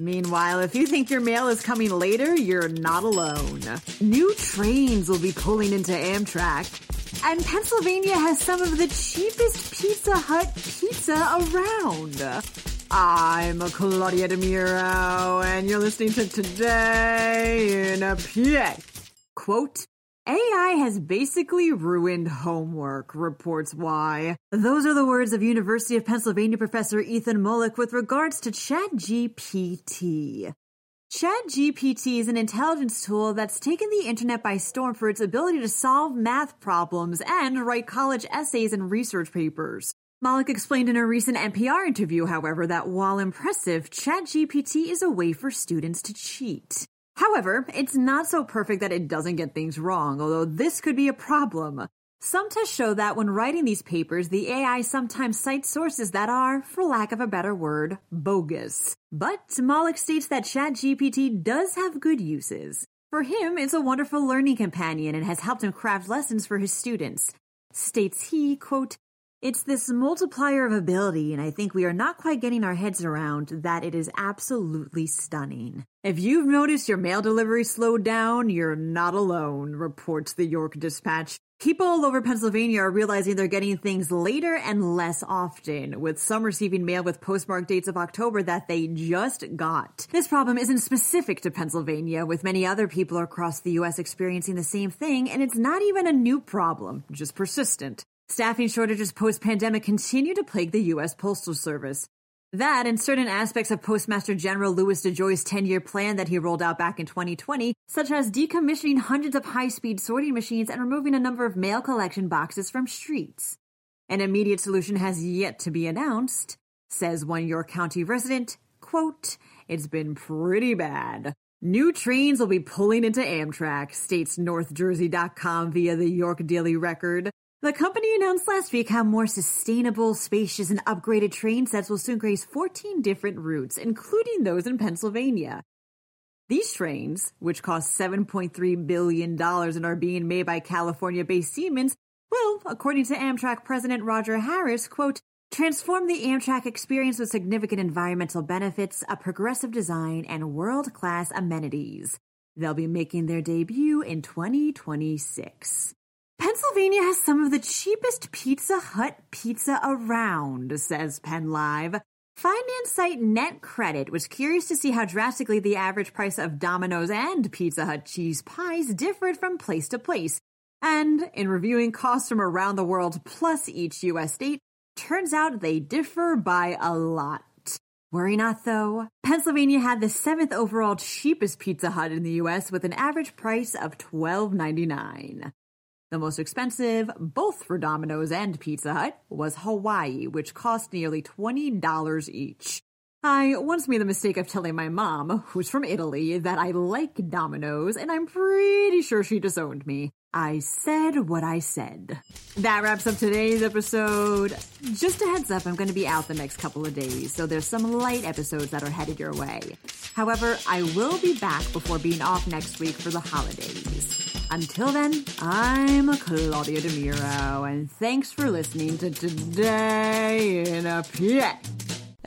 Meanwhile, if you think your mail is coming later, you're not alone. New trains will be pulling into Amtrak. And Pennsylvania has some of the cheapest Pizza Hut pizza around. I'm Claudia DeMiro, and you're listening to Today in a PA. Quote, AI has basically ruined homework, reports Y. Those are the words of University of Pennsylvania professor Ethan Mollick with regards to ChatGPT. ChatGPT is an intelligence tool that's taken the internet by storm for its ability to solve math problems and write college essays and research papers. Mollick explained in a recent NPR interview, however, that while impressive, ChatGPT is a way for students to cheat. However, it's not so perfect that it doesn't get things wrong, although this could be a problem. Some tests show that when writing these papers, the AI sometimes cites sources that are, for lack of a better word, bogus. But Mollick states that ChatGPT does have good uses. For him, it's a wonderful learning companion and has helped him craft lessons for his students. States he, quote, it's this multiplier of ability, and I think we are not quite getting our heads around that it is absolutely stunning. If you've noticed your mail delivery slowed down, you're not alone, reports the York Dispatch. People all over Pennsylvania are realizing they're getting things later and less often, with some receiving mail with postmark dates of October that they just got. This problem isn't specific to Pennsylvania, with many other people across the U.S. experiencing the same thing, and it's not even a new problem, just persistent. Staffing shortages post pandemic continue to plague the U.S. Postal Service. That and certain aspects of Postmaster General Louis DeJoy's 10 year plan that he rolled out back in 2020, such as decommissioning hundreds of high speed sorting machines and removing a number of mail collection boxes from streets. An immediate solution has yet to be announced, says one York County resident. Quote, It's been pretty bad. New trains will be pulling into Amtrak, states NorthJersey.com via the York Daily Record. The company announced last week how more sustainable, spacious, and upgraded train sets will soon grace 14 different routes, including those in Pennsylvania. These trains, which cost $7.3 billion and are being made by California based Siemens, will, according to Amtrak President Roger Harris, quote, transform the Amtrak experience with significant environmental benefits, a progressive design, and world class amenities. They'll be making their debut in 2026. Pennsylvania has some of the cheapest Pizza Hut pizza around, says PennLive. Finance site NetCredit was curious to see how drastically the average price of Domino's and Pizza Hut cheese pies differed from place to place. And in reviewing costs from around the world plus each US state, turns out they differ by a lot. Worry not though. Pennsylvania had the seventh overall cheapest Pizza Hut in the US with an average price of $12.99. The most expensive, both for Domino's and Pizza Hut, was Hawaii, which cost nearly $20 each. I once made the mistake of telling my mom, who's from Italy, that I like Domino's, and I'm pretty sure she disowned me. I said what I said. That wraps up today's episode. Just a heads up, I'm going to be out the next couple of days, so there's some light episodes that are headed your way. However, I will be back before being off next week for the holidays. Until then, I'm Claudia DeMiro, and thanks for listening to Today in a PA.